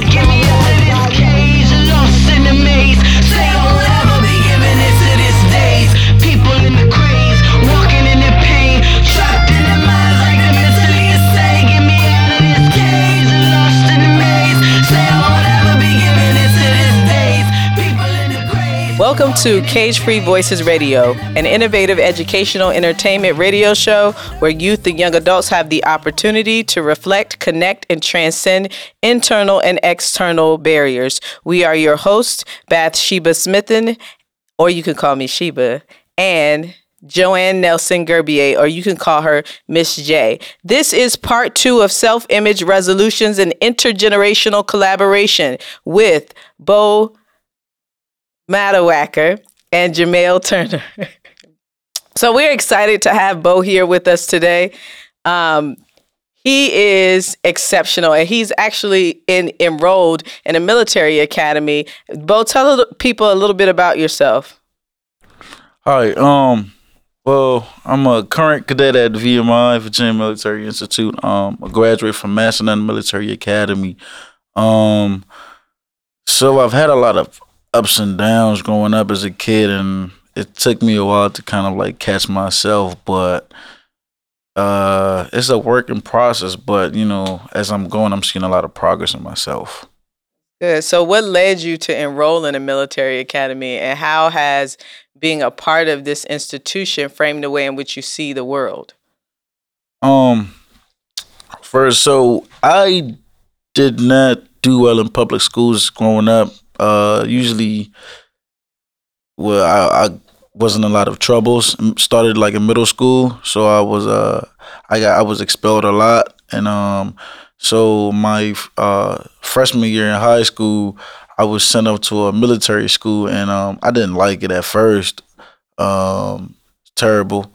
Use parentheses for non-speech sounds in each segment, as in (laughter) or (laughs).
Get me out of this cage, lost in the maze. Welcome to Cage Free Voices Radio, an innovative educational entertainment radio show where youth and young adults have the opportunity to reflect, connect, and transcend internal and external barriers. We are your hosts, Bathsheba Smithen, or you can call me Sheba, and Joanne Nelson Gerbier, or you can call her Miss J. This is part two of self image resolutions and intergenerational collaboration with Bo Madawacker and Jamel Turner. so we're excited to have Bo here with us today. Um, he is exceptional, and he's actually in, enrolled in a military academy. Bo, tell people a little bit about yourself. Hi, um, well, I'm a current cadet at VMI, Virginia Military Institute. Um, a graduate from Macedon Military Academy. Um, so I've had a lot of ups and downs growing up as a kid, and it took me a while to kind of like catch myself, but uh, it's a working process. But you know, as I'm going, I'm seeing a lot of progress in myself. Good. So, what led you to enroll in a military academy, and how has being a part of this institution framed the way in which you see the world? Um, first, so I did not do well in public schools growing up. Uh, usually, well, I, I wasn't a lot of troubles. Started like in middle school, so I was uh, I got I was expelled a lot, and um, so my uh freshman year in high school, I was sent up to a military school, and um, I didn't like it at first. Um, terrible.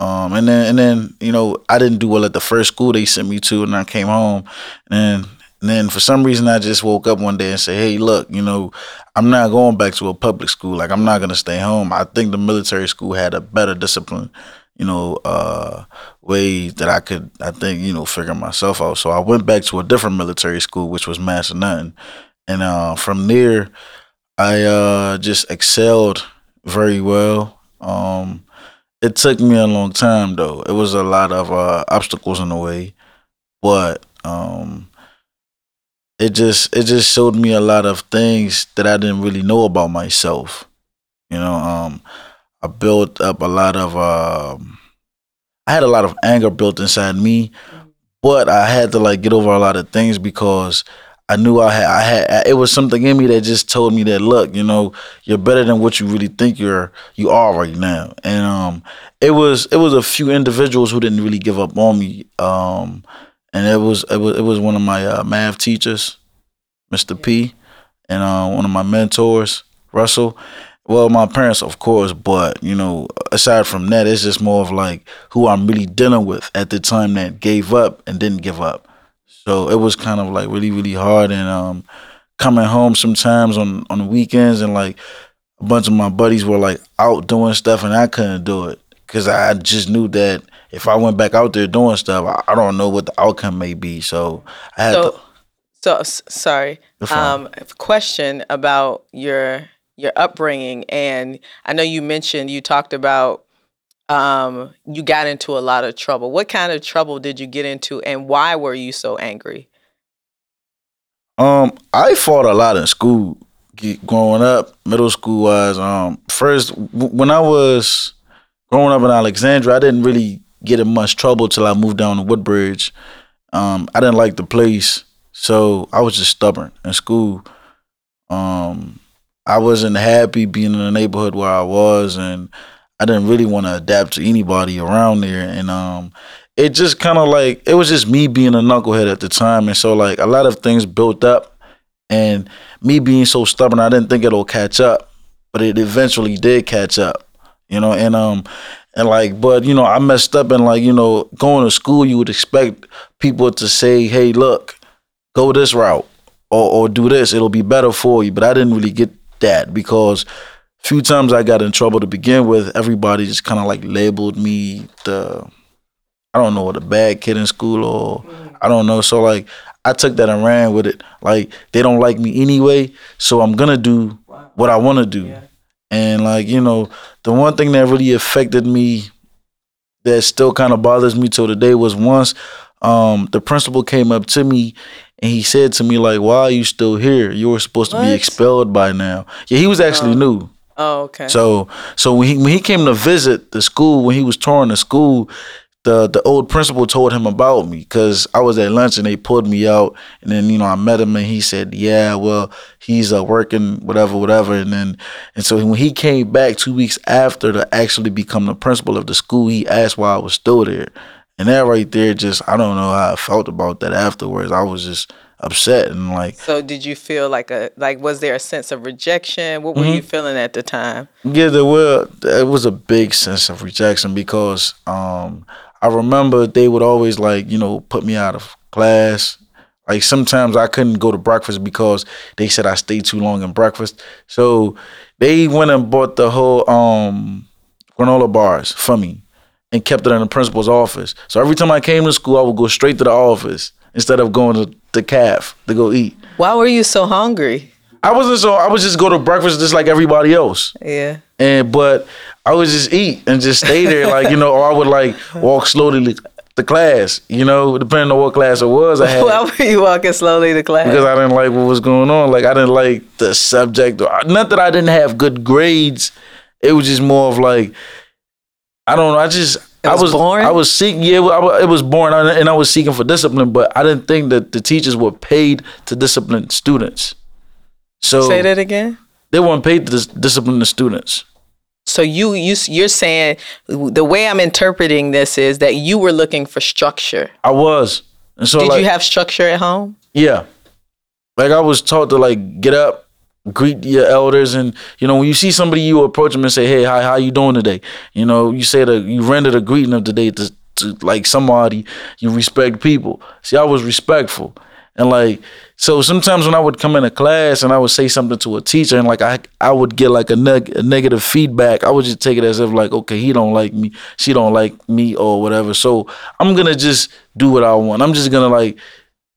Um, and then and then you know I didn't do well at the first school they sent me to, and I came home, and and then for some reason I just woke up one day and said, "Hey, look, you know, I'm not going back to a public school. Like I'm not gonna stay home. I think the military school had a better discipline, you know, uh, way that I could, I think, you know, figure myself out. So I went back to a different military school, which was Macedon, and uh, from there, I uh, just excelled very well. Um, it took me a long time though. It was a lot of uh, obstacles in the way, but um, it just it just showed me a lot of things that I didn't really know about myself. You know, um, I built up a lot of um, I had a lot of anger built inside me, but I had to like get over a lot of things because I knew I had I had it was something in me that just told me that look, you know, you're better than what you really think you're you are right now. And um it was it was a few individuals who didn't really give up on me. Um and it was it was it was one of my uh, math teachers, Mr. P, and uh, one of my mentors, Russell. Well, my parents, of course, but you know, aside from that, it's just more of like who I'm really dealing with at the time that gave up and didn't give up. So it was kind of like really, really hard. And um, coming home sometimes on on the weekends, and like a bunch of my buddies were like out doing stuff, and I couldn't do it because I just knew that if I went back out there doing stuff, I, I don't know what the outcome may be. So I had So, to. so sorry. Um, question about your your upbringing, and I know you mentioned you talked about um, you got into a lot of trouble. What kind of trouble did you get into, and why were you so angry? Um, I fought a lot in school growing up, middle school wise. Um, first w- when I was growing up in Alexandria, I didn't really get in much trouble till I moved down to Woodbridge. Um, I didn't like the place, so I was just stubborn in school. Um, I wasn't happy being in the neighborhood where I was, and I didn't really want to adapt to anybody around there. And um, it just kind of like it was just me being a knucklehead at the time, and so like a lot of things built up, and me being so stubborn, I didn't think it'll catch up, but it eventually did catch up, you know. And um, and like, but you know, I messed up, and like you know, going to school, you would expect people to say, "Hey, look, go this route." Or, or do this, it'll be better for you. But I didn't really get that because a few times I got in trouble to begin with, everybody just kind of like labeled me the I don't know the bad kid in school or mm. I don't know. So like I took that and ran with it. Like they don't like me anyway, so I'm gonna do what I want to do. And like you know, the one thing that really affected me, that still kind of bothers me till today, was once um, the principal came up to me and he said to me like, "Why are you still here? You were supposed to be expelled by now." Yeah, he was actually new. Oh, okay. So so when he when he came to visit the school when he was touring the school, the the old principal told him about me because I was at lunch and they pulled me out and then you know I met him and he said yeah well he's uh, working whatever whatever and then and so when he came back two weeks after to actually become the principal of the school he asked why I was still there and that right there just I don't know how I felt about that afterwards I was just upset and like so did you feel like a like was there a sense of rejection? What were Mm-hmm. you feeling at the time? Yeah, there were. It was a big sense of rejection because um, I remember they would always like you know put me out of class. Like sometimes I couldn't go to breakfast because they said I stayed too long in breakfast. So they went and bought the whole um, granola bars for me and kept it in the principal's office. So every time I came to school, I would go straight to the office instead of going to the calf to go eat. Why were you so hungry? I wasn't so. I would just go to breakfast just like everybody else Yeah. and but I would just eat and just stay there, like you know, or I would like walk slowly to, class, you know, depending on what class it was. I (laughs) had Why were you walking slowly to class? because I didn't like what was going on. Like I didn't like the subject, or not that I didn't have good grades. It was just more of like I don't know. I just It I was was boring? I was seeking. Yeah, I it was boring, and I was seeking for discipline. But I didn't think that the teachers were paid to discipline students. So Say that again. they weren't paid to dis- discipline the students. So you you you're saying the way I'm interpreting this is that you were looking for structure. I was. And so Did like, you have structure at home? Yeah. Like I was taught to like get up, greet your elders, and you know when you see somebody, you approach them and say, "Hey, hi, how you doing today?" You know, you say the you render the greeting of the day to, to like somebody. You respect people. See, I was respectful, and like so sometimes when I would come into class and I would say something to a teacher, and like I I would get like a, neg- a negative feedback, I would just take it as if like, okay, he don't like me, she don't like me, or whatever. So I'm gonna just do what I want. I'm just gonna like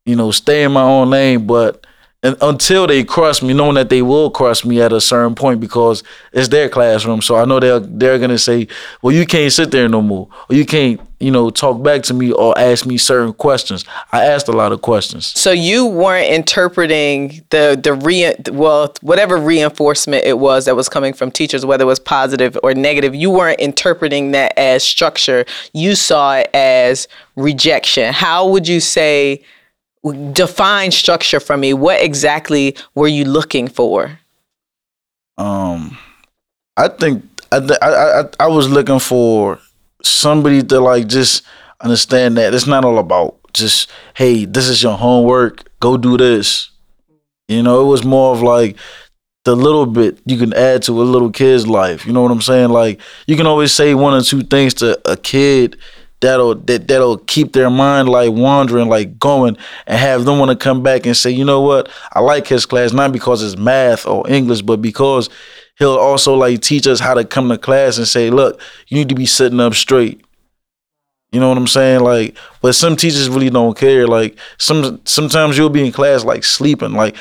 you know, stay in my own lane, but and until they cross me, knowing that they will cross me at a certain point because it's their classroom. So I know they're they're gonna say, Well, you can't sit there no more. Or you can't, you know, talk back to me or ask me certain questions. I asked a lot of questions. So you weren't interpreting the the re well whatever reinforcement it was that was coming from teachers, whether it was positive or negative. You weren't interpreting that as structure. You saw it as rejection. How would you say define structure for me? What exactly were you looking for? Um I think I th- I I, I was looking for somebody to like just understand that it's not all about just hey, this is your homework, go do this. You know, it was more of like the little bit you can add to a little kid's life. You know what I'm saying? Like you can always say one or two things to a kid that'll that that'll keep their mind like wandering, like going, and have them want to come back and say, you know what, I like his class not because it's math or English, but because he'll also like teach us how to come to class and say, look, you need to be sitting up straight. You know what I'm saying? Like, but some teachers really don't care. Like, some sometimes you'll be in class like sleeping. Like,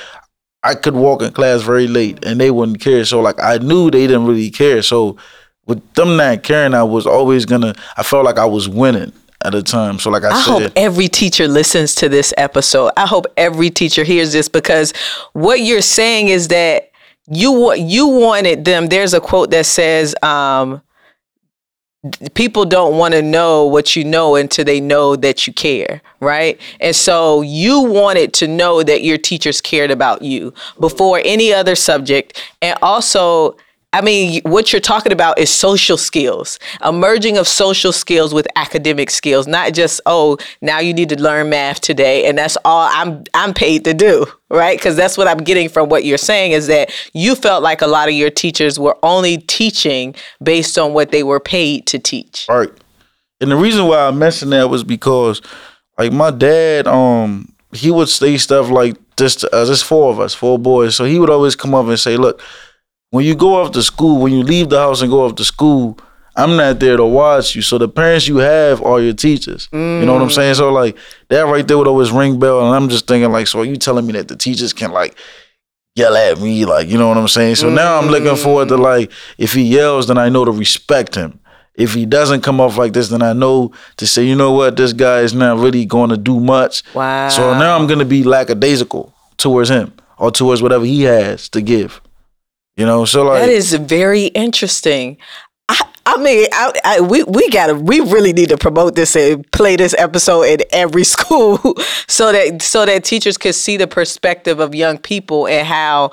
I could walk in class very late and they wouldn't care. So like, I knew they didn't really care. So with them not caring, I was always gonna. I felt like I was winning at a time. So like I, I said, hope every teacher listens to this episode. I hope every teacher hears this because what you're saying is that you you wanted them. There's a quote that says, um, "People don't want to know what you know until they know that you care." Right, and so you wanted to know that your teachers cared about you before any other subject, and also. I mean, what you're talking about is social skills, a merging of social skills with academic skills, not just oh, now you need to learn math today, and that's all I'm I'm paid to do, right? Because that's what I'm getting from what you're saying is that you felt like a lot of your teachers were only teaching based on what they were paid to teach. Right. And the reason why I mentioned that was because, like, my dad, um, he would say stuff like this to us. There's four of us, four boys. So he would always come up and say, "Look, when you go off to school, when you leave the house and go off to school, I'm not there to watch you. So the parents you have are your teachers. You know what I'm saying? So like that right there would always ring bell, and I'm just thinking like, so are you telling me that the teachers can like yell at me, like you know what I'm saying? So now I'm looking mm-hmm. forward to like if he yells, then I know to respect him. If he doesn't come off like this, then I know to say, you know what, this guy is not really going to do much. Wow. So now I'm gonna be lackadaisical towards him or towards whatever he has to give. You know, so like That is very interesting. I, I mean, I, I, we we gotta we really need to promote this and play this episode in every (laughs) school so that so that teachers could see the perspective of young people and how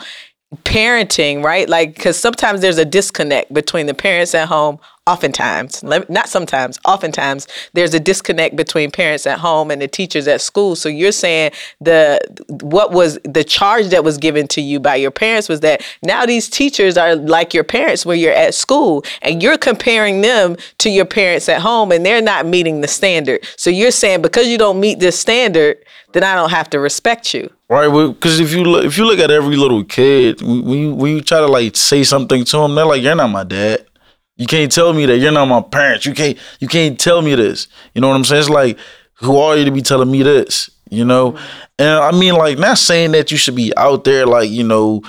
parenting, right? Like, because sometimes there's a disconnect between the parents at home. Oftentimes, not sometimes, oftentimes, there's a disconnect between parents at home and the teachers at school. So you're saying the what was the charge that was given to you by your parents was that now these teachers are like your parents when you're at school, and you're comparing them to your parents at home, and they're not meeting the standard. So you're saying because you don't meet this standard, then I don't have to respect you. Right, because if you look, if you look at every little kid, when you when you try to like say something to them, they're like, "You're not my dad. You can't tell me that. You're not my parents. You can't you can't tell me this. You know what I'm saying? It's like, who are you to be telling me this? You know? Mm-hmm. And I mean, like, not saying that you should be out there like you know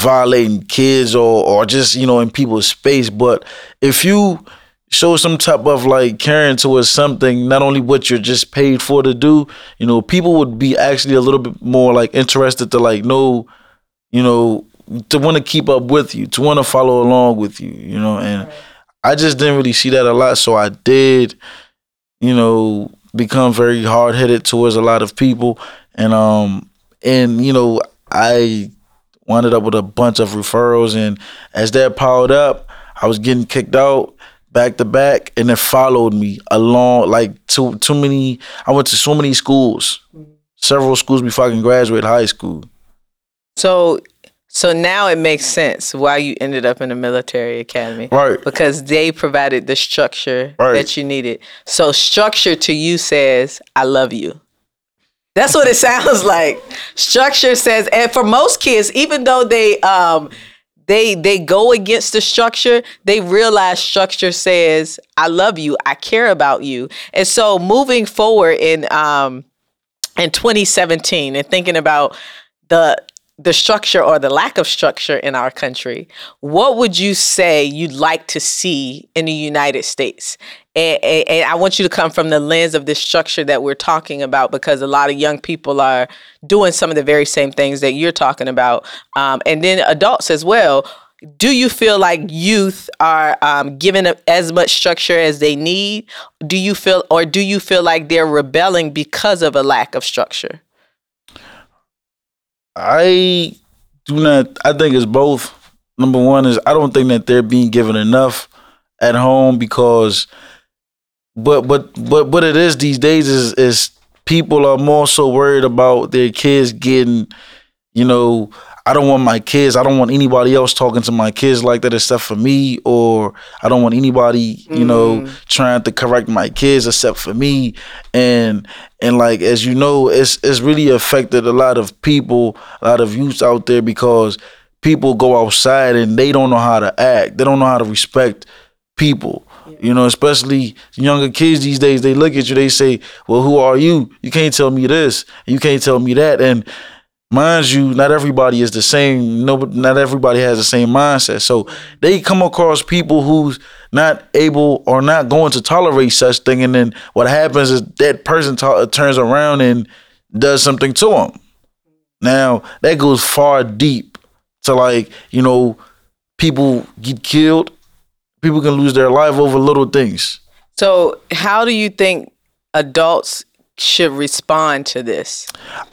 violating kids or or just you know in people's space, but if you show some type of like caring towards something, not only what you're just paid for to do, you know, people would be actually a little bit more like interested to like know, you know, to want to keep up with you, to want to follow along with you, you know, and I just didn't really see that a lot. So I did, you know, become very hard headed towards a lot of people. And um and you know, I wound up with a bunch of referrals and as that piled up, I was getting kicked out back to back and it followed me along like too too many I went to so many schools. Several schools before I can graduate high school. So so now it makes sense why you ended up in the military academy. Right. Because they provided the structure Right. that you needed. So structure to you says, I love you. That's what it (laughs) sounds like. Structure says, and for most kids, even though they um they they go against the structure, they realize structure says, I love you, I care about you. And so moving forward in um in 2017 and thinking about the the structure or the lack of structure in our country, what would you say you'd like to see in the United States? And, and, I want you to come from the lens of this structure that we're talking about because a lot of young people are doing some of the very same things that you're talking about. Um, and then adults as well. Do you feel like youth are um, given as much structure as they need? Do you feel, or do you feel like they're rebelling because of a lack of structure? I do not. I think it's both. Number one is I don't think that they're being given enough at home because, but but but what it is these days is is people are more so worried about their kids getting, you know. I don't want my kids. I don't want anybody else talking to my kids like that except for me, or I don't want anybody, you know, mm-hmm. trying to correct my kids except for me. And and like as you know, it's it's really affected a lot of people, a lot of youth out there because people go outside and they don't know how to act. They don't know how to respect people. You know, especially younger kids these days, they look at you, they say, Well, who are you? You can't tell me this, you can't tell me that. And mind you, not everybody is the same. No, not everybody has the same mindset. So they come across people who's not able or not going to tolerate such thing, and then what happens is that person ta- uh, turns around and does something to them. Now that goes far deep to like you know people get killed, people can lose their life over little things. So, how do you think adults should respond to this?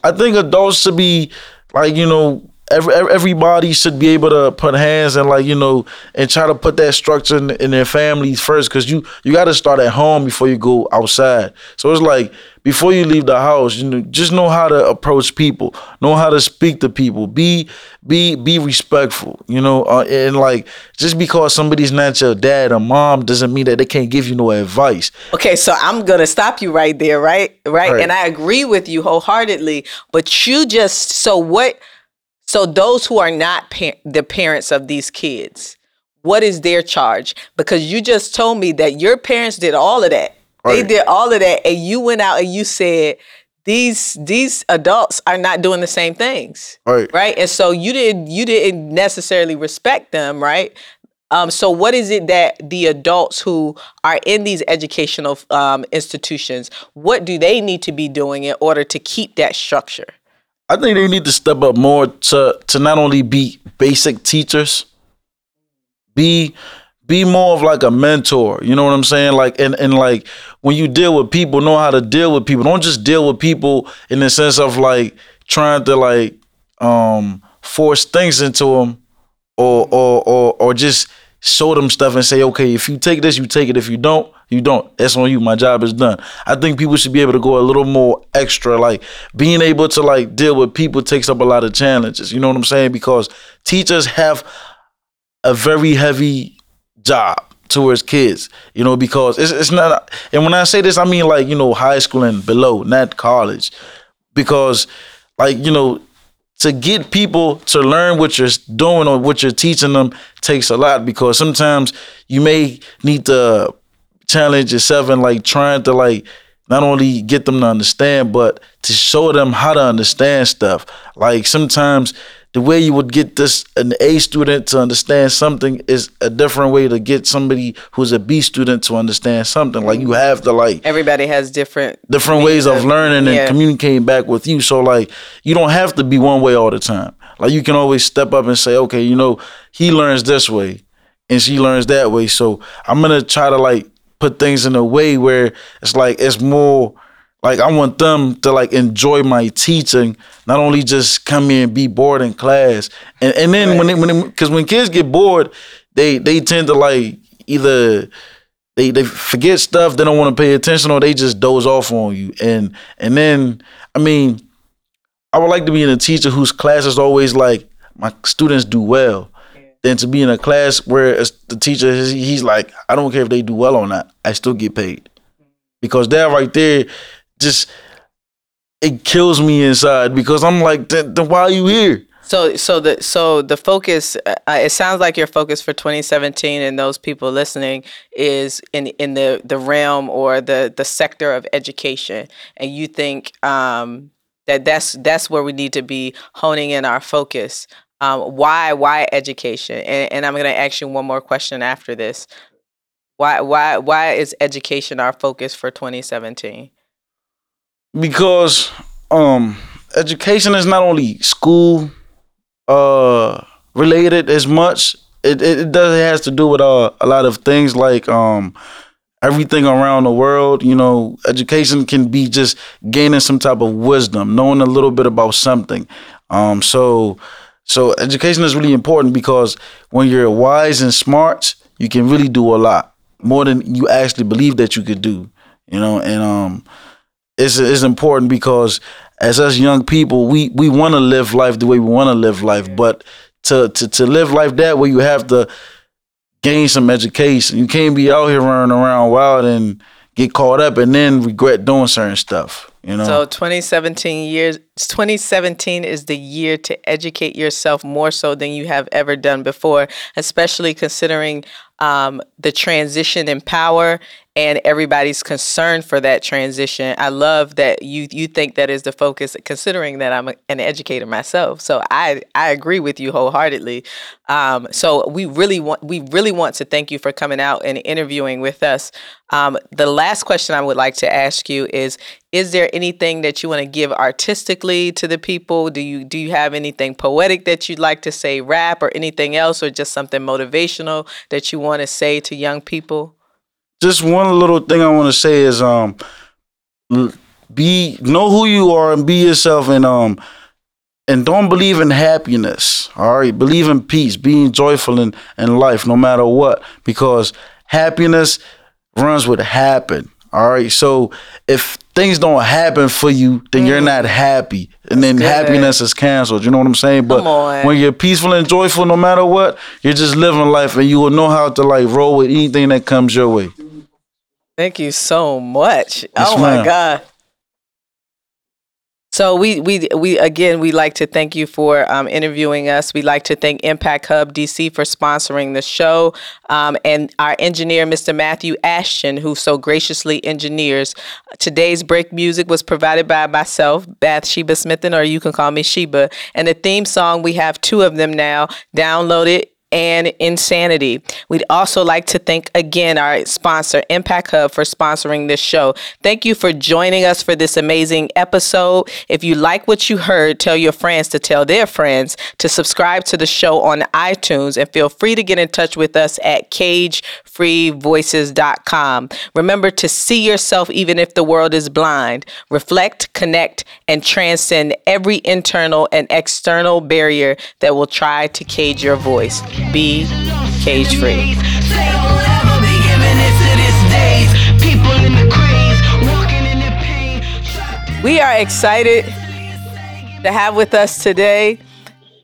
I think adults should be like you know every, every- everybody should be able to put hands and like you know and try to put that structure in, in their families first because you you got to start at home before you go outside. So it's like before you leave the house, you know, just know how to approach people, know how to speak to people, be be be respectful, you know, uh, and like just because somebody's not your dad or mom doesn't mean that they can't give you no advice. Okay, so I'm gonna stop you right there, right? Right, Right. and I agree with you wholeheartedly. But you just so what? So those who are not par- the parents of these kids, what is their charge? Because you just told me that your parents did all of that. They did all of that, and you went out and you said these these adults are not doing the same things, Right. right? And so you didn't you didn't necessarily respect them, right? Um, so what is it that the adults who are in these educational um, institutions, what do they need to be doing in order to keep that structure? I think they need to step up more to to not only be basic teachers, be be more of like a mentor. You know what I'm saying? Like and and like when you deal with people, know how to deal with people. Don't just deal with people in the sense of like trying to like um force things into them or or or or just show them stuff and say, okay, if you take this, you take it. If you don't, you don't. That's on you. My job is done. I think people should be able to go a little more extra. Like being able to like deal with people takes up a lot of challenges. You know what I'm saying? Because teachers have a very heavy job towards kids, you know, because it's it's not and when I say this, I mean like, you know, high school and below, not college. Because like, you know, to get people to learn what you're doing or what you're teaching them takes a lot because sometimes you may need to challenge yourself and like trying to like not only get them to understand but to show them how to understand stuff. Like sometimes the way you would get this an A student to understand something is a different way to get somebody who's a B student to understand something like you have to like Everybody has different different ways of learning and yeah. communicating back with you. So like you don't have to be one way all the time. Like you can always step up and say, okay, you know, he learns this way and she learns that way. So I'm gonna try to like put things in a way where it's like it's more like I want them to like enjoy my teaching, not only just come in and be bored in class. And and then when they, when because when kids get bored, they they tend to like either they they forget stuff, they don't want to pay attention, or they just doze off on you. And and then I mean, I would like to be in a teacher whose class is always like my students do well. Than to be in a class where the teacher he's like, I don't care if they do well or not, I still get paid. Because that right there just it kills me inside because I'm like, then, then why are you here? So, so the so the focus. Uh, it sounds like your focus for 2017 and those people listening is in in the the realm or the the sector of education, and you think um, that that's that's where we need to be honing in our focus. Um, why why education? And, and I'm going to ask you one more question after this. Why why why is education our focus for 2017? Because um education is not only school uh related as much. It it, does it has to do with uh, a lot of things like um everything around the world you know. Education can be just gaining some type of wisdom knowing a little bit about something. Um so so education is really important because when you're wise and smart you can really do a lot more than you actually believe that you could do you know. And um it's it's important because as us young people, we we want to live life the way we want to live life, but to, to to live life that way, you have to gain some education. You can't be out here running around wild and get caught up and then regret doing certain stuff. You know. So 2017 years 2017 is the year to educate yourself more so than you have ever done before, especially considering um, the transition in power and everybody's concern for that transition. I love that you you think that is the focus, considering that I'm a, an educator myself. So I I agree with you wholeheartedly. Um, so we really want we really want to thank you for coming out and interviewing with us. Um, the last question I would like to ask you is: Is there anything that you want to give artistically to the people? Do you do you have anything poetic that you'd like to say, rap or anything else, or just something motivational that you want to say to young people? just one little thing I want to say is um be know who you are and be yourself and um and don't believe in happiness all right believe in peace being joyful in, in life no matter what because happiness runs with happen all right so if things don't happen for you then you're mm. not happy and then good. happiness is canceled you know what i'm saying but when you're peaceful and joyful no matter what you're just living life and you will know how to like roll with anything that comes your way Thank you so much. Yes, oh my ma'am. God. So we we we again we like to thank you for um, interviewing us. We like to thank Impact Hub DC for sponsoring the show, um, and our engineer, Mr. Matthew Ashton, who so graciously engineers today's break. Music was provided by myself, Bathsheba Smithen, or you can call me Sheba. And the theme song we have two of them now. Download it and insanity. We'd also like to thank again our sponsor, Impact Hub, for sponsoring this show. Thank you for joining us for this amazing episode. If you like what you heard, tell your friends to tell their friends to subscribe to the show on iTunes and feel free to get in touch with us at cagefreevoices.com. Remember to see yourself even if the world is blind. Reflect, connect, and transcend every internal and external barrier that will try to cage your voice be cage free. We are excited to have with us today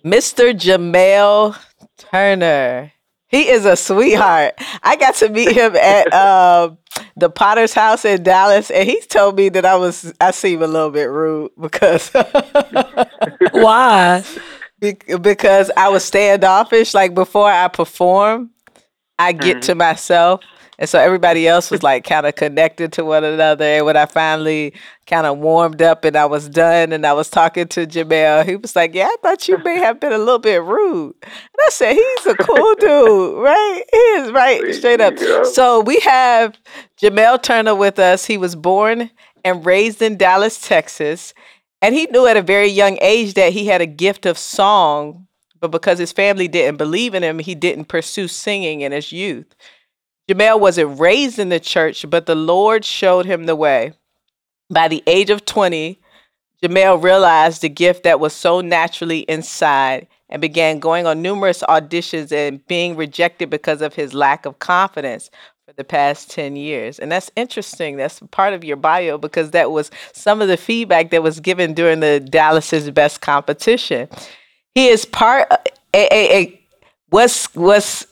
Mr. Jamel Turner. He is a sweetheart. I got to meet him at uh, (laughs) the Potter's house in Dallas, and he told me that I was I seem a little bit rude because (laughs) why? Because I was standoffish. Like before I perform, I get mm-hmm. to myself. And so everybody else was like kind of connected to one another. And when I finally kind of warmed up and I was done and I was talking to Jamel, he was like, Yeah, I thought you may have been a little bit rude. And I said, He's a cool (laughs) dude, right? He is right, straight up. So we have Jamel Turner with us. He was born and raised in Dallas, Texas. And he knew at a very young age that he had a gift of song, but because his family didn't believe in him, he didn't pursue singing in his youth. Jamel wasn't raised in the church, but the Lord showed him the way. By the age of 20, Jamel realized the gift that was so naturally inside and began going on numerous auditions and being rejected because of his lack of confidence for the past 10 years. And that's interesting. That's part of your bio because that was some of the feedback that was given during the Dallas's Best competition. He is part a, a, a what's what's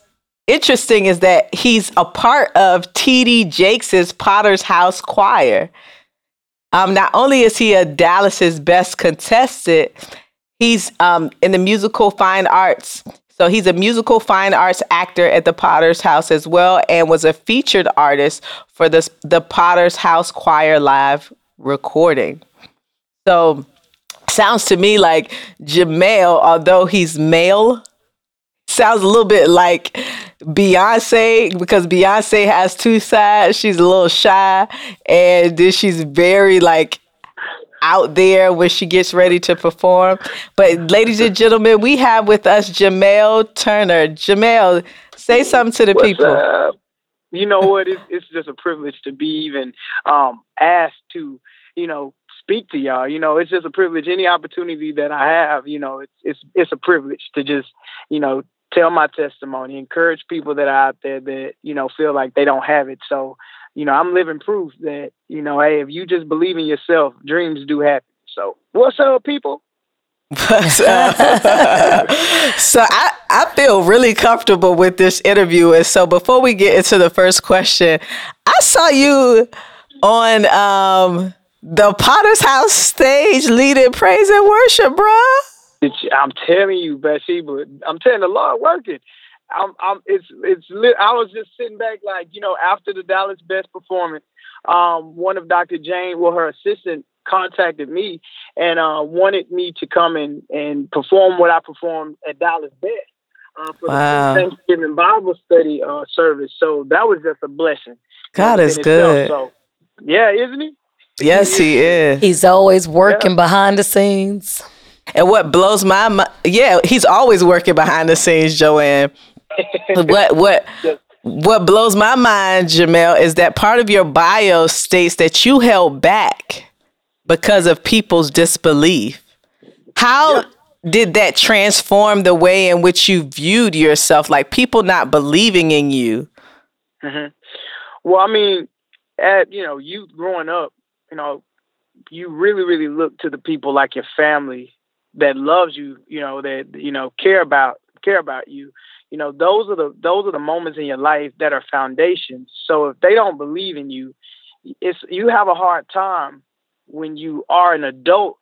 interesting is that he's a part of TD Jakes' Potter's House Choir. Um, not only is he a Dallas's best contestant, he's um, in the musical fine arts so he's a musical fine arts actor at the Potter's House as well, and was a featured artist for the the Potter's House Choir live recording. So sounds to me like Jamel, although he's male, sounds a little bit like Beyonce because Beyonce has two sides. She's a little shy, and then she's very like out there when she gets ready to perform. But ladies and gentlemen, we have with us Jamel Turner. Jamel, say something to the What's people. Up? You know what? It's, it's just a privilege to be even um, asked to, you know, speak to y'all. You know, it's just a privilege. Any opportunity that I have, you know, it's it's it's a privilege to just, you know, tell my testimony, encourage people that are out there that you know feel like they don't have it. So you know, I'm living proof that, you know, hey, if you just believe in yourself, dreams do happen. So, what's up, people? (laughs) so I, I feel really comfortable with this interview. And so before we get into the first question, I saw you on um, the Potter's House stage leading praise and worship, bruh. I'm telling you, Bathsheba, I'm telling the Lord working. I'm, I'm, it's, it's lit. I was just sitting back, like, you know, after the Dallas Best performance, um, one of Dr. Jane, well, her assistant contacted me and uh, wanted me to come and, and perform what I performed at Dallas Best uh, for wow. the Thanksgiving Bible study uh, service. So that was just a blessing. God is good. So, yeah, isn't he? Yes, he is. He's always working yeah. behind the scenes. And what blows my mind, yeah, he's always working behind the scenes, Joanne what what what blows my mind, Jamel, is that part of your bio states that you held back because of people's disbelief. How yeah. did that transform the way in which you viewed yourself? Like people not believing in you. Mm-hmm. Well, I mean, at you know, you growing up, you know, you really, really look to the people like your family that loves you, you know, that you know care about care about you you know those are the those are the moments in your life that are foundations so if they don't believe in you it's you have a hard time when you are an adult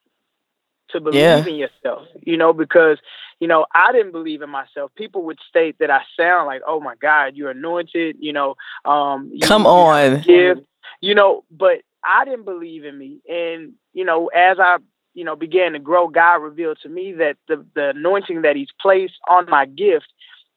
to believe Yeah. in yourself. You know, because you know I didn't believe in myself. People would state that I sound like, "Oh my God, you're anointed." You know, um, you- Come you on. gift. You know, but I didn't believe in me, and you know, as I you know began to grow, God revealed to me that the the anointing that He's placed on my gift,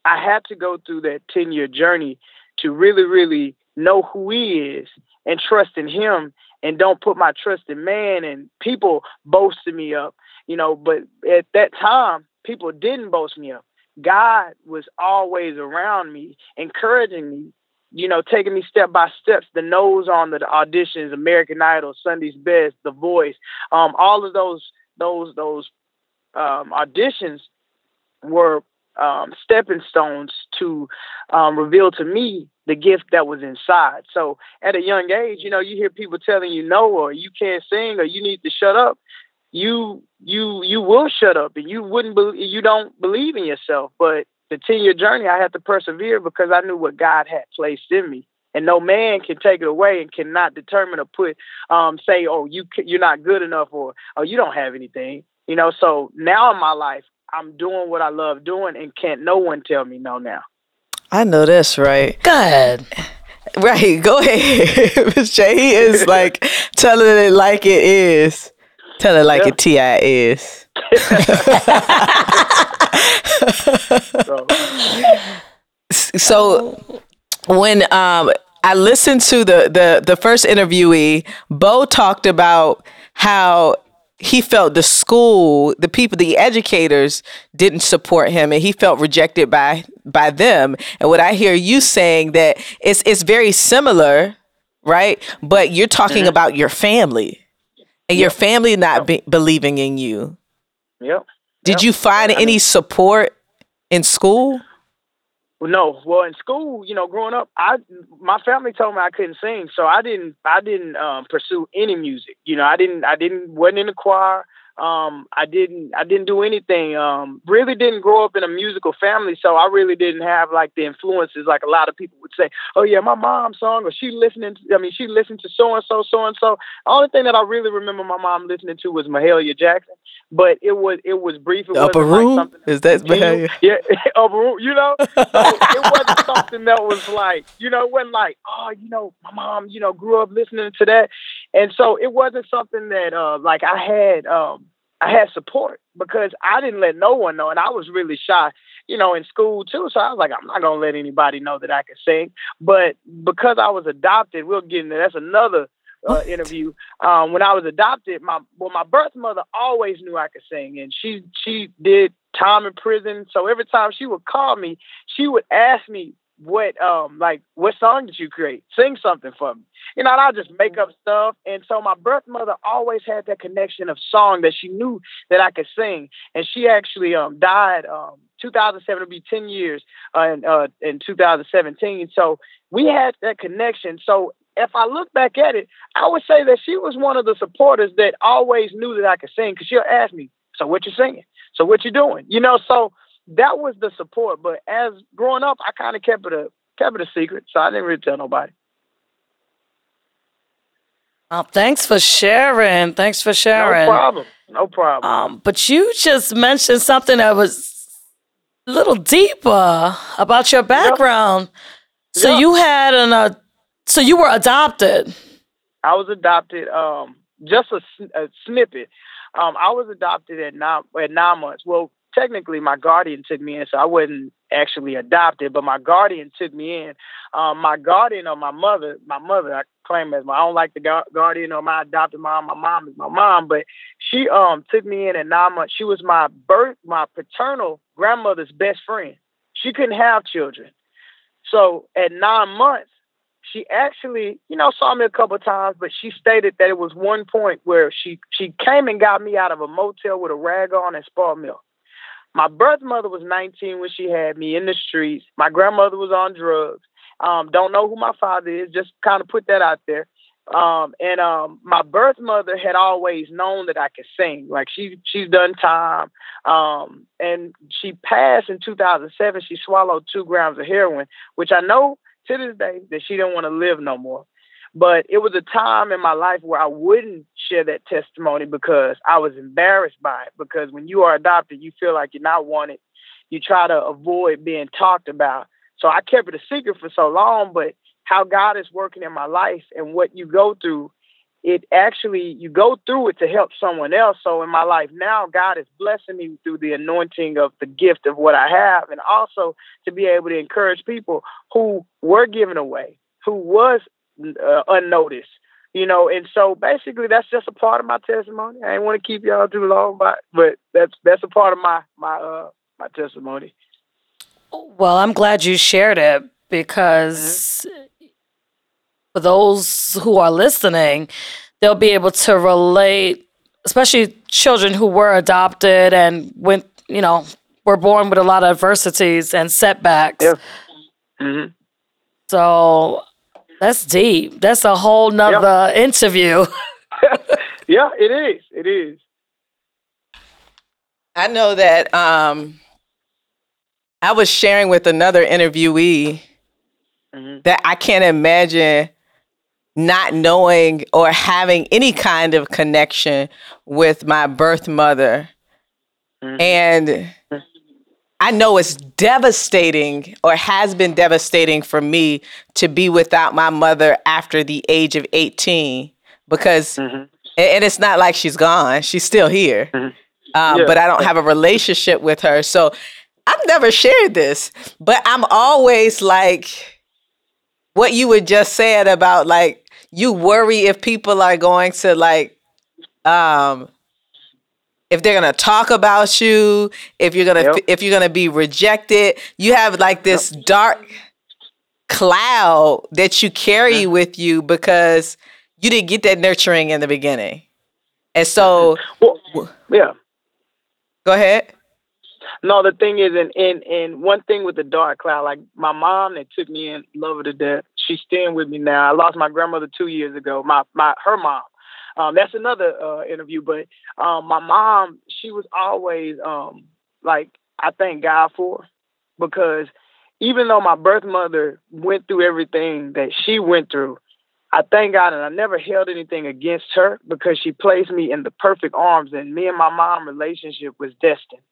I had to go through that ten year journey to really, really know who He is and trust in Him, and don't put my trust in man and people boasting me up. You know, but at that time, people didn't boast me up. God was always around me, encouraging me, you know, taking me step by steps, the nose on the auditions, American Idol, Sunday's Best, The Voice, um, all of those those those um, auditions were um, stepping stones to um, reveal to me the gift that was inside. So at a young age, you know, you hear people telling you no, or you can't sing, or you need to shut up. You you you will shut up, and you wouldn't believe you don't believe in yourself. But the ten year journey, I had to persevere because I knew what God had placed in me, and no man can take it away and cannot determine or put um, say, oh, you you're not good enough, or oh, you don't have anything. You know, so now in my life, I'm doing what I love doing, and can't no one tell me no now. I know that's right. Go ahead. (laughs) Right. Go ahead. (laughs) Miss J. He is (laughs) like telling it like it is. Tell it like Yeah. it T.I. is. So So when um I listened to the the the first interviewee, Bo talked about how he felt the school, the people, the educators didn't support him and he felt rejected by by them. And what I hear you saying that it's it's very similar, right? But you're talking about your family and your family not be, believing in you. yep. Did Yep. you find any support in school? No. Well, in school, you know, growing up, I my family told me I couldn't sing, so I didn't I didn't um, pursue any music. You know, I didn't I didn't wasn't in the choir. Um, I didn't I didn't do anything. Um, really didn't grow up in a musical family, so I really didn't have like the influences like a lot of people would say. Oh yeah, my mom song, or she listening. To, I mean, she listened to so and so, so and so. The only thing that I really remember my mom listening to was Mahalia Jackson, but it was it was brief. It The upper wasn't like room? something Is that Mahalia? (laughs) Yeah, (laughs) upper room. You know, so it wasn't (laughs) something that was like, you know, it wasn't like, oh, you know, my mom, you know, grew up listening to that, and so it wasn't something that, uh, like I had, um, I had support because I didn't let no one know, and I was really shy, you know, in school too. So I was like, I'm not gonna let anybody know that I can sing, but because I was adopted, we'll get into that's another. Uh, interview um, when I was adopted, my well, my birth mother always knew I could sing, and she she did time in prison. So every time she would call me, she would ask me what um like what song did you create? Sing something for me. You know, and I just make up stuff. And so my birth mother always had that connection of song that she knew that I could sing. And she actually um died um 2007 it'll be 10 years uh, in uh in 2017. So we had that connection. So if I look back at it, I would say that she was one of the supporters that always knew that I could sing because she'll ask me, "So what you singing? So what you doing?" You know, so that was the support. But as growing up, I kind of kept it a kept it a secret, so I didn't really tell nobody. Oh, thanks for sharing. Thanks for sharing. No problem. No problem. Um, but you just mentioned something that was a little deeper about your background. So Yeah. you had an uh, so you were adopted. I was adopted. Um, just a, a snippet. Um, I was adopted at nine at nine months. Well, technically, my guardian took me in, so I wasn't actually adopted, but my guardian took me in. Um, my guardian or my mother, my mother, I claim as my. I don't like the gu- guardian or my adopted mom. My mom is my mom, but she um took me in at nine months. She was my birth, my paternal grandmother's best friend. She couldn't have children, so at nine months she actually, you know, saw me a couple times, but she stated that it was one point where she she came and got me out of a motel with a rag on and spar milk. My birth mother was 19 when she had me in the streets. My grandmother was on drugs. Um, don't know who my father is. Just kind of put that out there. Um, and um, my birth mother had always known that I could sing. Like she she's done time. Um, and she passed in 2007. She swallowed two grams of heroin, which I know to this day that she didn't want to live no more. But it was a time in my life where I wouldn't share that testimony because I was embarrassed by it. Because when you are adopted, you feel like you're not wanted. You try to avoid being talked about. So I kept it a secret for so long, but how God is working in my life and what you go through, it actually, you go through it to help someone else. So in my life now, God is blessing me through the anointing of the gift of what I have and also to be able to encourage people who were given away, who was uh, unnoticed. You know, and so basically that's just a part of my testimony. I didn't want to keep y'all too long, but but that's that's a part of my my uh my testimony. Well, I'm glad you shared it because mm-hmm. for those who are listening, they'll be able to relate, especially children who were adopted and went, you know, were born with a lot of adversities and setbacks. Yeah. Mm-hmm. So that's deep. That's a whole nother interview. (laughs) yeah, it is. It is. I know that um, I was sharing with another interviewee mm-hmm. that I can't imagine not knowing or having any kind of connection with my birth mother. Mm-hmm. And mm-hmm. I know it's devastating or has been devastating for me to be without my mother after the age of 18 because, mm-hmm. and it's not like she's gone, she's still here. Mm-hmm. Um, yeah. But I don't have a relationship with her. So I've never shared this, but I'm always like, what you would just said about like, you worry if people are going to like, um, if they're gonna talk about you, if you're gonna yep. if you're gonna be rejected, you have like this yep. dark cloud that you carry mm-hmm. with you because you didn't get that nurturing in the beginning. And so mm-hmm. well, yeah. Go ahead. No, the thing is, and, and and one thing with the dark cloud, like my mom that took me in, love her to death. She's staying with me now. I lost my grandmother two years ago. My my her mom. Um, that's another uh, interview. But um, my mom, she was always um, like I thank God for, because even though my birth mother went through everything that she went through, I thank God and I never held anything against her because she placed me in the perfect arms and me and my mom relationship was destined.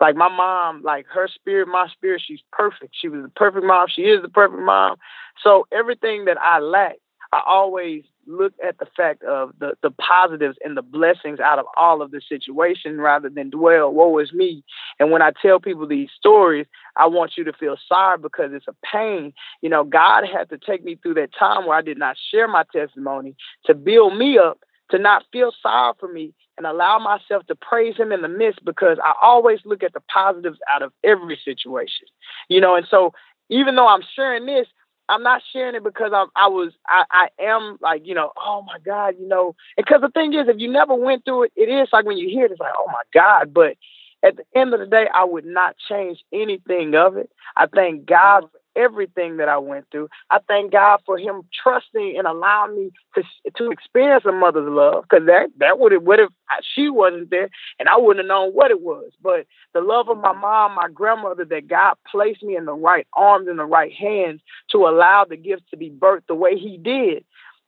Like my mom, like her spirit, my spirit, she's perfect. She was the perfect mom. She is the perfect mom. So everything that I lack, I always look at the fact of the, the positives and the blessings out of all of the situation rather than dwell, woe is me. And when I tell people these stories, I want you to feel sorry because it's a pain. You know, God had to take me through that time where I did not share my testimony to build me up, to not feel sorry for me and allow myself to praise him in the midst because I always look at the positives out of every situation. You know, and so even though I'm sharing this, I'm not sharing it because I'm, I was, I, I am like, you know, oh my God, you know, because the thing is, if you never went through it, it is like when you hear it, it's like, oh my God. But at the end of the day, I would not change anything of it. I thank God for everything that I went through. I thank God for Him trusting and allowing me to to experience a mother's love, because that that would have would have she wasn't there, and I wouldn't have known what it was. But the love of my mom, my grandmother, that God placed me in the right arms and the right hands to allow the gifts to be birthed the way He did.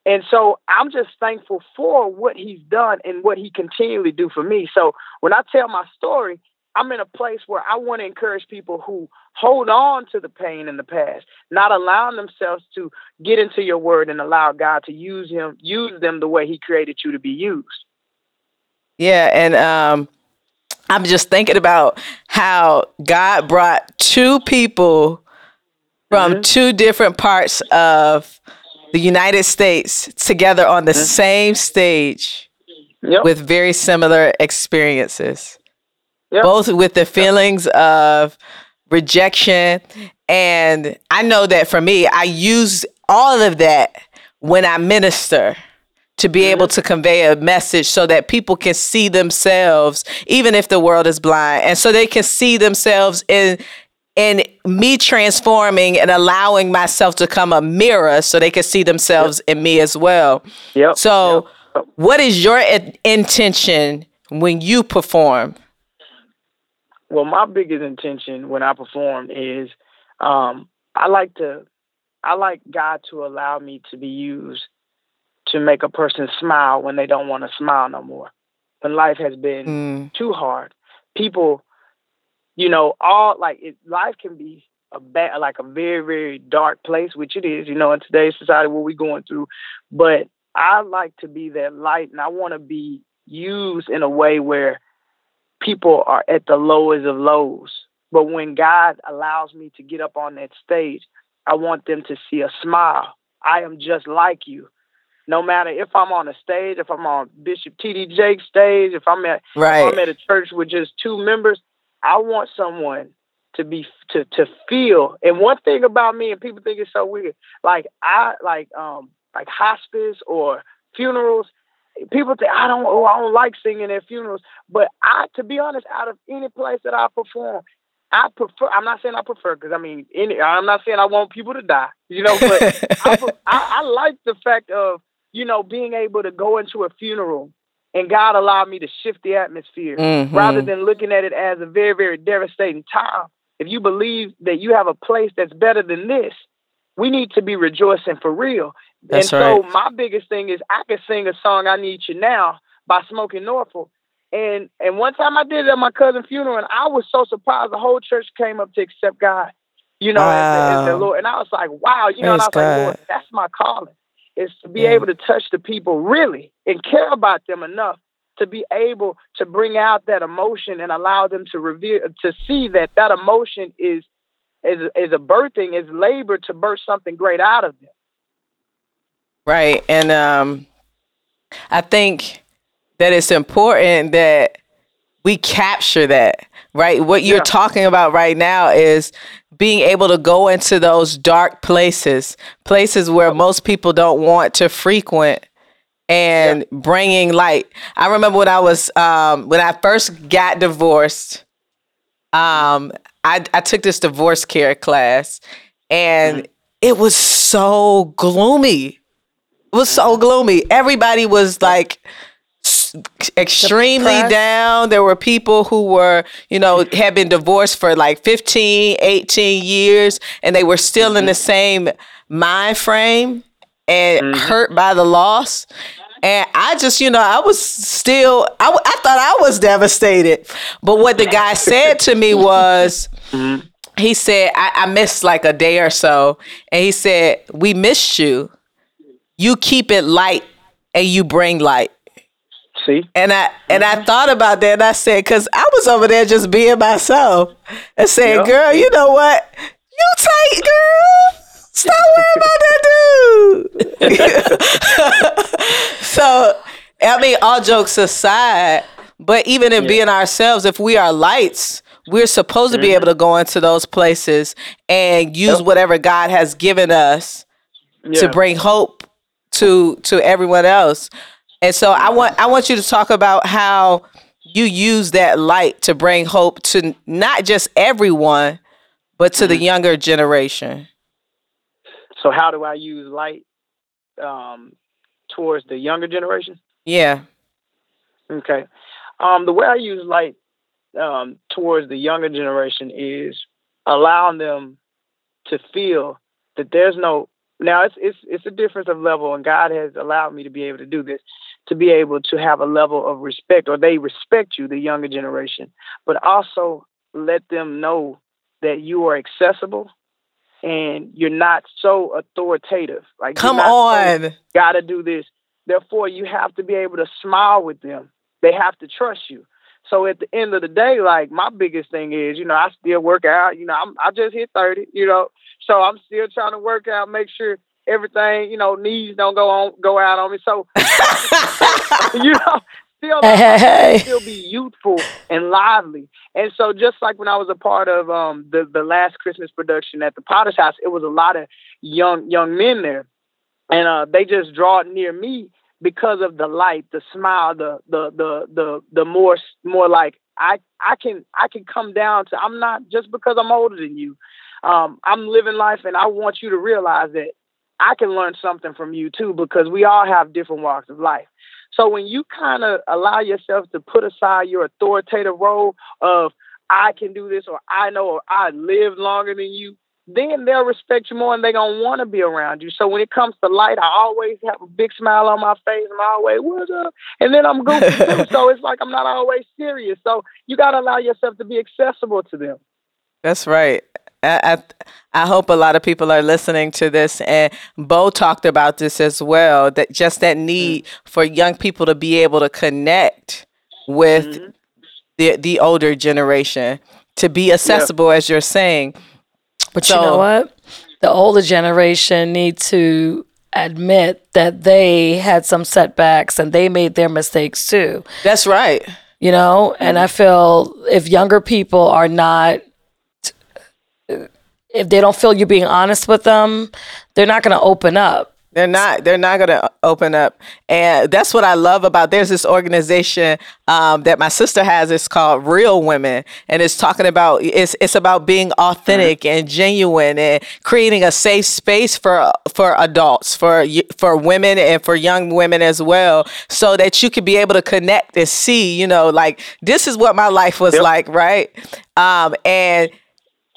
And so I'm just thankful for what he's done and what he continually do for me. So when I tell my story, I'm in a place where I want to encourage people who hold on to the pain in the past, not allowing themselves to get into your word and allow God to use him, use them the way he created you to be used. Yeah, and um I'm just thinking about how God brought two people from mm-hmm. two different parts of the United States together on the mm-hmm. same stage yep. with very similar experiences yep. both with the feelings yep. of rejection. And I know that for me, I use all of that when I minister to be able mm-hmm. to convey a message so that people can see themselves even if the world is blind and so they can see themselves in in me transforming and allowing myself to come a mirror so they can see themselves yep. in me as well. Yep. So yep. what is your intention when you perform? Well, my biggest intention when I perform is um, I like to I like God to allow me to be used to make a person smile when they don't want to smile no more. When life has been Mm. too hard. People, you know, all like it, life can be a bad, like a very, very dark place, which it is, you know, in today's society, what we're going through. But I like to be that light and I want to be used in a way where people are at the lowest of lows. But when God allows me to get up on that stage, I want them to see a smile. I am just like you. No matter if I'm on a stage, if I'm on Bishop T.D. Jakes' stage, if I'm at if Right. I'm at a church with just two members, I want someone to be to to feel. And one thing about me, and people think it's so weird, like I like um like hospice or funerals. People say I don't oh I don't like singing at funerals, but I to be honest, out of any place that I perform, I prefer. I'm not saying I prefer because I mean, any, I'm not saying I want people to die, you know, but I, (laughs) I, I like the fact of you know being able to go into a funeral and God allowed me to shift the atmosphere Mhm. rather than looking at it as a very, very devastating time. If you believe that you have a place that's better than this, we need to be rejoicing for real. That's and so my biggest thing is I can sing a song I Need You Now by Smokie Norful. And and one time I did it at my cousin's funeral and I was so surprised the whole church came up to accept God. You know, as, the, as the Lord. And I was like, wow, you know, and I was Praise like, Lord, that's my calling. Is to be Yeah. able to touch the people really and care about them enough to be able to bring out that emotion and allow them to reveal to see that that emotion is is is a birthing is labor to birth something great out of them Right. And um I think that it's important that we capture that, right? What you're Yeah. talking about right now is being able to go into those dark places, places where most people don't want to frequent and bringing light. I remember when I was um when I first got divorced, um I I took this divorce care class and it was so gloomy. Was so mm-hmm. gloomy. Everybody was like extremely Depressed. down. There were people who were, you know, (laughs) had been divorced for like 15, 18 years and they were still in the mm-hmm. same mind frame and mm-hmm. hurt by the loss. And I just, you know, I was still, I, I thought I was devastated. But what the guy said to me (laughs) was, he said, I, I missed like a day or so. And he said, We missed you. You keep it light and you bring light. see And I and I mm-hmm. thought about that and I said, because I was over there just being myself and saying, Yeah. girl, you know what? You tight, girl. Stop worrying about that dude. (laughs) so, I mean, all jokes aside, but even in being ourselves, if we are lights, we're supposed to be mm-hmm. able to go into those places and use whatever God has given us yeah. to bring hope to to everyone else. And so I want I want you to talk about how you use that light to bring hope to not just everyone, but to the younger generation. so how do i use light um towards the younger generation Yeah. Okay. Um, the way I use light um, towards the younger generation is allowing them to feel that there's no now it's it's it's a difference of level and God has allowed me to be able to do this to be able to have a level of respect or they respect you the younger generation but also let them know that you are accessible and you're not so authoritative like Come so- on. got to do this. Therefore, you have to be able to smile with them. They have to trust you. So at the end of the day, like my biggest thing is, you know, I still work out. You know, I'm, I just hit 30. You know, so I'm still trying to work out, make sure everything, you know, knees don't go on, go out on me. So, (laughs) (laughs) you know, still Hey, still be youthful and lively. And so just like when I was a part of um the, the last Christmas production at the Potter's House, it was a lot of young young men there. And uh they just draw near me because of the light, the smile, the the the the the more more like I I can I can come down to I'm not just because I'm older than you. Um I'm living life and I want you to realize that I can learn something from you too because we all have different walks of life. So when you kind of allow yourself to put aside your authoritative role of I can do this or I know or I live longer than you, then they'll respect you more and they're gonna want to be around you. So when it comes to light, I always have a big smile on my face. I'm always what's up, and then I'm goofy too. (laughs) So it's like I'm not always serious. So you gotta allow yourself to be accessible to them. That's right. I, I, I hope a lot of people are listening to this, and Bo talked about this as well. That just that need for young people to be able to connect with Mhm. the the older generation, to be accessible, as you're saying. But you know what? The older generation need to admit that they had some setbacks and they made their mistakes too. That's right. You know, and I feel if younger people are not if they don't feel you're being honest with them, they're not going to open up. They're not. They're not going to open up, and that's what I love about. There's this organization um, that my sister has. It's called Real Women, and it's talking about. It's it's about being authentic and genuine, and creating a safe space for for adults, for for women, and for young women as well, so that you can be able to connect and see. You know, like this is what my life was Yep. like, right? Um, and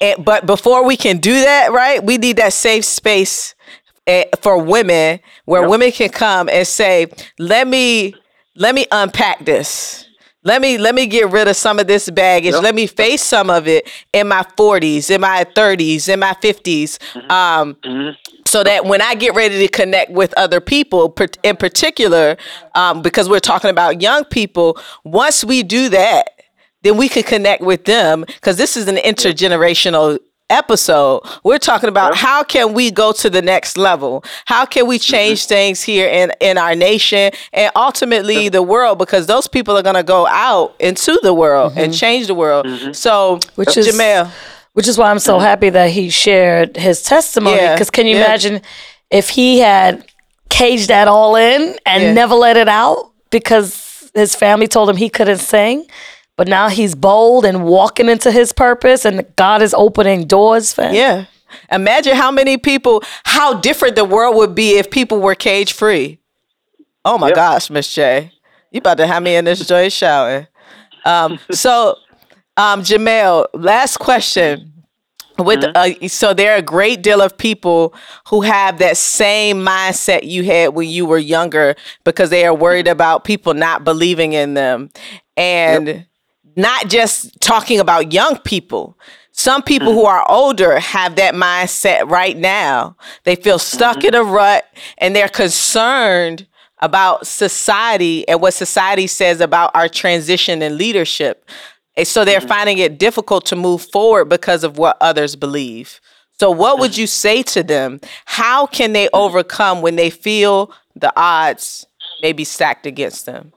and but before we can do that, right, we need that safe space for women where Yep. women can come and say, "Let me let me unpack this." Let me let me get rid of some of this baggage. Yep. Let me face some of it in my 40s, in my 30s, in my 50s. Um, so that when I get ready to connect with other people, in particular, um, because we're talking about young people, once we do that, then we can connect with them because this is an intergenerational episode we're talking about how can we go to the next level? How can we mm-hmm. change things here in in our nation and ultimately the world? Because those people are going to go out into the world and mm-hmm. change the world. Mm-hmm. So Which is- Jamel. Which is why I'm so happy that he shared his testimony. Yeah, Because can you yeah. imagine if he had caged that all in and Yeah. never let it out because his family told him he couldn't sing? But now he's bold and walking into his purpose, and God is opening doors for him. Yeah. Imagine how many people, how different the world would be if people were cage free. Oh my Yep. gosh, Miss J. You about to have me in this joy shouting. Um, (laughs) so, um, Jamel, last question. With uh, so there are a great deal of people who have that same mindset you had when you were younger because they are worried about people not believing in them, and not just talking about young people. Some people who mm. are older have that mindset right now. They feel stuck mm-hmm. in a rut and they're concerned about society and what society says about our transition in leadership. And so they're mm-hmm. finding it difficult to move forward because of what others believe. So, what would mm-hmm. you say to them? How can they overcome when they feel the odds may be stacked against them?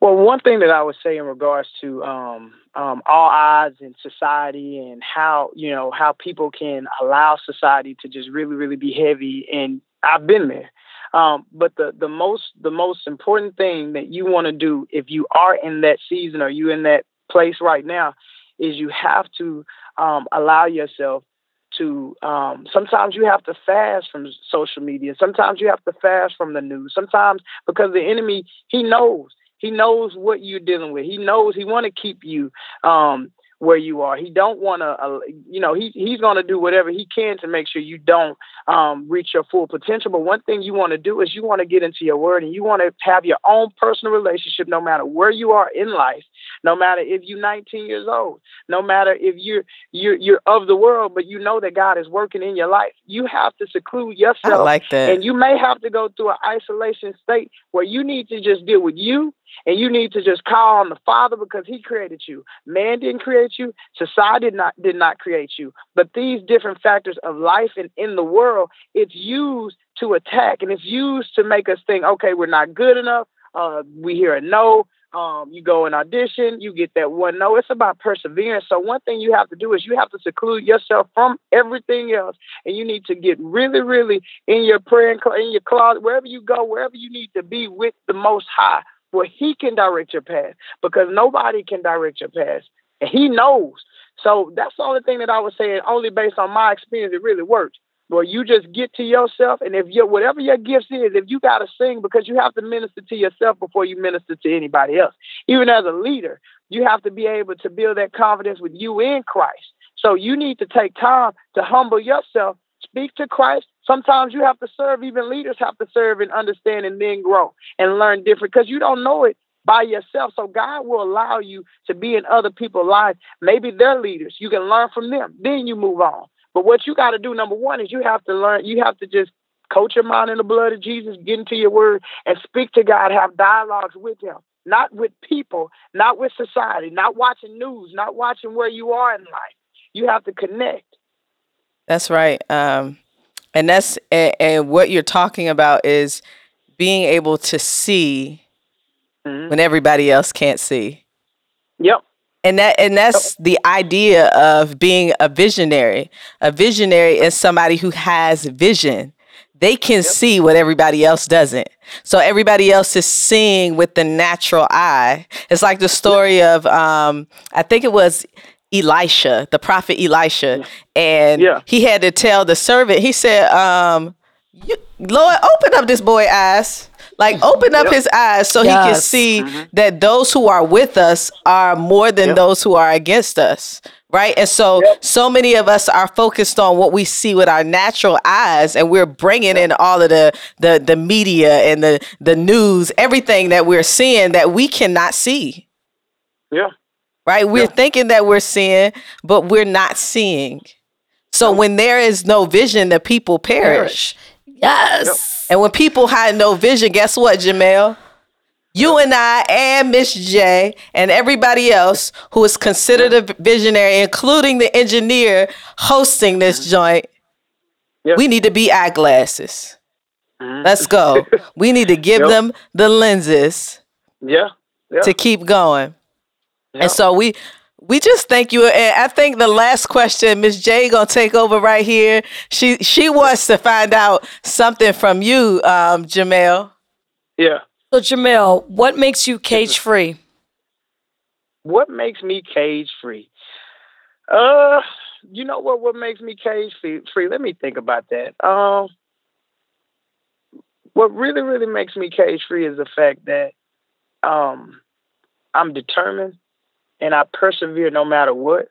Well, one thing that I would say in regards to um, um, all odds in society and how you know how people can allow society to just really, really be heavy, and I've been there. Um, but the the most the most important thing that you want to do if you are in that season or you in that place right now is you have to um, allow yourself to um, sometimes you have to fast from social media. Sometimes you have to fast from the news. Sometimes because the enemy he knows he knows what you're dealing with. He knows he want to keep you um, where you are. He don't want to uh, you know he, he's going to do whatever he can to make sure you don't um, reach your full potential. But one thing you want to do is you want to get into your word and you want to have your own personal relationship no matter where you are in life no matter if you're 19 years old no matter if you're you're you're of the world but you know that god is working in your life you have to seclude I yourself like that. and you may have to go through an isolation state where you need to just deal with you and you need to just call on the Father because He created you. Man didn't create you. Society did not did not create you. But these different factors of life and in the world, it's used to attack and it's used to make us think, okay, we're not good enough. Uh, we hear a no. Um, you go and audition, you get that one no. It's about perseverance. So one thing you have to do is you have to seclude yourself from everything else, and you need to get really, really in your prayer and in your closet, wherever you go, wherever you need to be with the Most High, where He can direct your path, because nobody can direct your path, and He knows. So that's the only thing that I would say, and only based on my experience, it really works. Where you just get to yourself, and if you whatever your gifts is, if you got to sing, because you have to minister to yourself before you minister to anybody else. Even as a leader, you have to be able to build that confidence with you in Christ. So you need to take time to humble yourself, speak to Christ. Sometimes you have to serve, even leaders have to serve and understand and then grow and learn different because you don't know it by yourself. So God will allow you to be in other people's lives. Maybe they're leaders. You can learn from them. Then you move on. But what you got to do, number one, is you have to learn, you have to just coach your mind in the blood of Jesus, get into your word, and speak to God, have dialogues with Him, not with people, not with society, not watching news, not watching where you are in life. You have to connect. That's right. Um, and that's and, and what you're talking about is being able to see Mhm. when everybody else can't see. Yep. And that and that's the idea of being a visionary. A visionary is somebody who has vision. They can see what everybody else doesn't. So everybody else is seeing with the natural eye. It's like the story of um I think it was Elisha, the prophet Elisha, and Yeah. he had to tell the servant. He said, um, you, "Lord, open up this boy eyes, like open up his eyes, so he can Yes. see mm-hmm. that those who are with us are more than Yep. those who are against us." Right. And so, Yep. so many of us are focused on what we see with our natural eyes, and we're bringing in all of the, the, the media and the, the news, everything that we're seeing that we cannot see Yeah. right? We're Yeah. thinking that we're seeing, but we're not seeing. So when there is no vision, the people perish. Yes. And when people had no vision, guess what, Jamel? You and I and Miss J and everybody else who is considered a visionary, including the engineer hosting this joint, Yeah. we need to be eyeglasses. Mhm. Let's go. (laughs) we need to give Yep. them the lenses Yeah. Yeah. to keep going. And so we we just thank you. And I think the last question, Miss J gonna take over right here. She she wants to find out something from you, um, Jamel. yeah. So Jamel, what makes you cage free? what makes me cage free? Uh, you know what? What makes me cage free? free? Let me think about that. Um, what really, really makes me cage free is the fact that um, I'm determined and I persevere no matter what.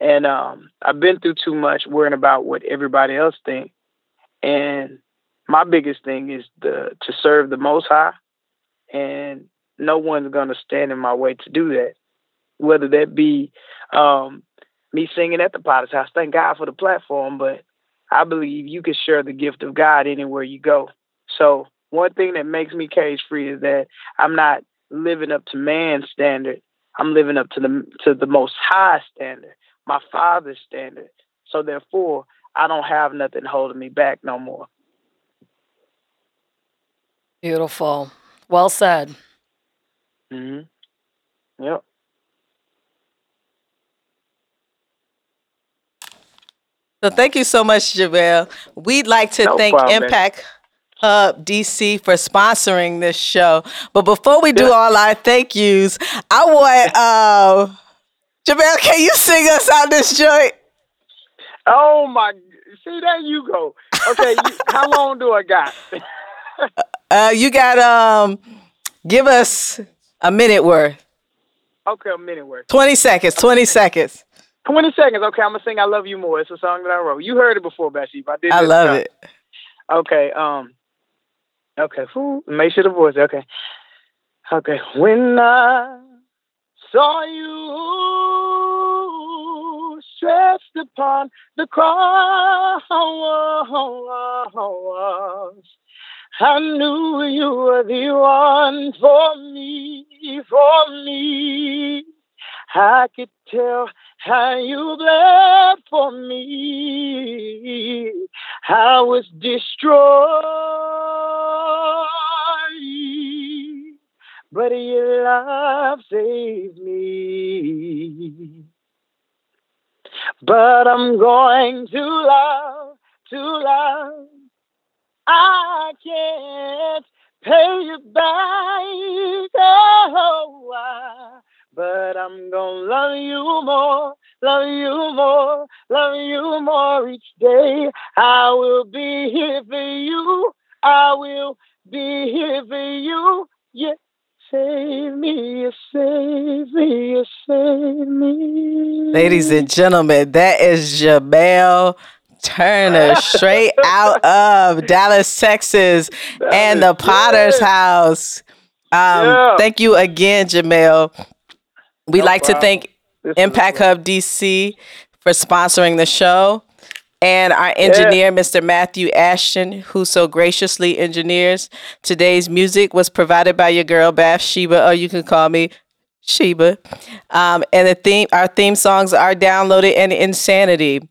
And um, I've been through too much worrying about what everybody else thinks. And my biggest thing is the to serve the Most High, and no one's gonna stand in my way to do that whether that be um, me singing at the Potter's House. Thank God for the platform, but I believe you can share the gift of God anywhere you go. So one thing that makes me cage free is that I'm not living up to man's standard. I'm living up to the to the most high standard, my father's standard. So therefore, I don't have nothing holding me back no more. Beautiful. Well said. Mm-hmm. Yep. So thank you so much, Jamel. We'd like to No thank problem. Impact Hub DC for sponsoring this show. But before we do Yeah. all our thank yous, I want (laughs) uh, Jamel, can you sing us out this joint? Oh my! See, there you go. Okay, you, how (laughs) long do I got? Uh, you got um, give us a minute worth, okay, a minute worth. twenty seconds, twenty seconds. 20 seconds. Okay, I'm gonna sing I Love You More. It's a song that I wrote. You heard it before, Bathsheba. I did I love time. it. Okay, um Okay, Whew, make sure the voice okay. Okay. When I saw you stretched upon the cross, I knew you were the one for me, for me. I could tell how you bled for me. I was destroyed, but your love saved me. But I'm going to love, to love. I can't pay you back. Oh, I- but I'm gonna love you more, love you more, love you more each day. I will be here for you. I will be here for you. Yes, save me, you save me, you save me. Ladies and gentlemen, that is Jamel Turner, straight out of (laughs) Dallas, Texas, That and the Potter's good. House. Um, Yeah. Thank you again, Jamel. We No like to thank This Impact. Hub DC for sponsoring the show. And our engineer, Mr. Matthew Ashton, who so graciously engineers today's music, was provided by your girl Bathsheba, or you can call me Sheba. Um, and the theme, our theme songs are downloaded in Insanity.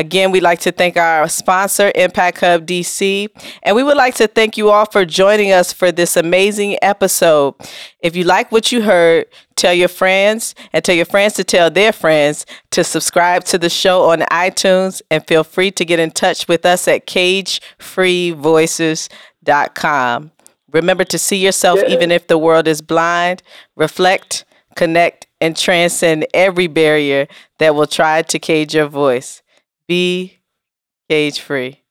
Again, we'd like to thank our sponsor, Impact Hub DC. And we would like to thank you all for joining us for this amazing episode. If you like what you heard, tell your friends and tell your friends to tell their friends to subscribe to the show on iTunes and feel free to get in touch with us at cagefreevoices.com. Remember to see yourself even if the world is blind, reflect, connect, and transcend every barrier that will try to cage your voice. Be cage free.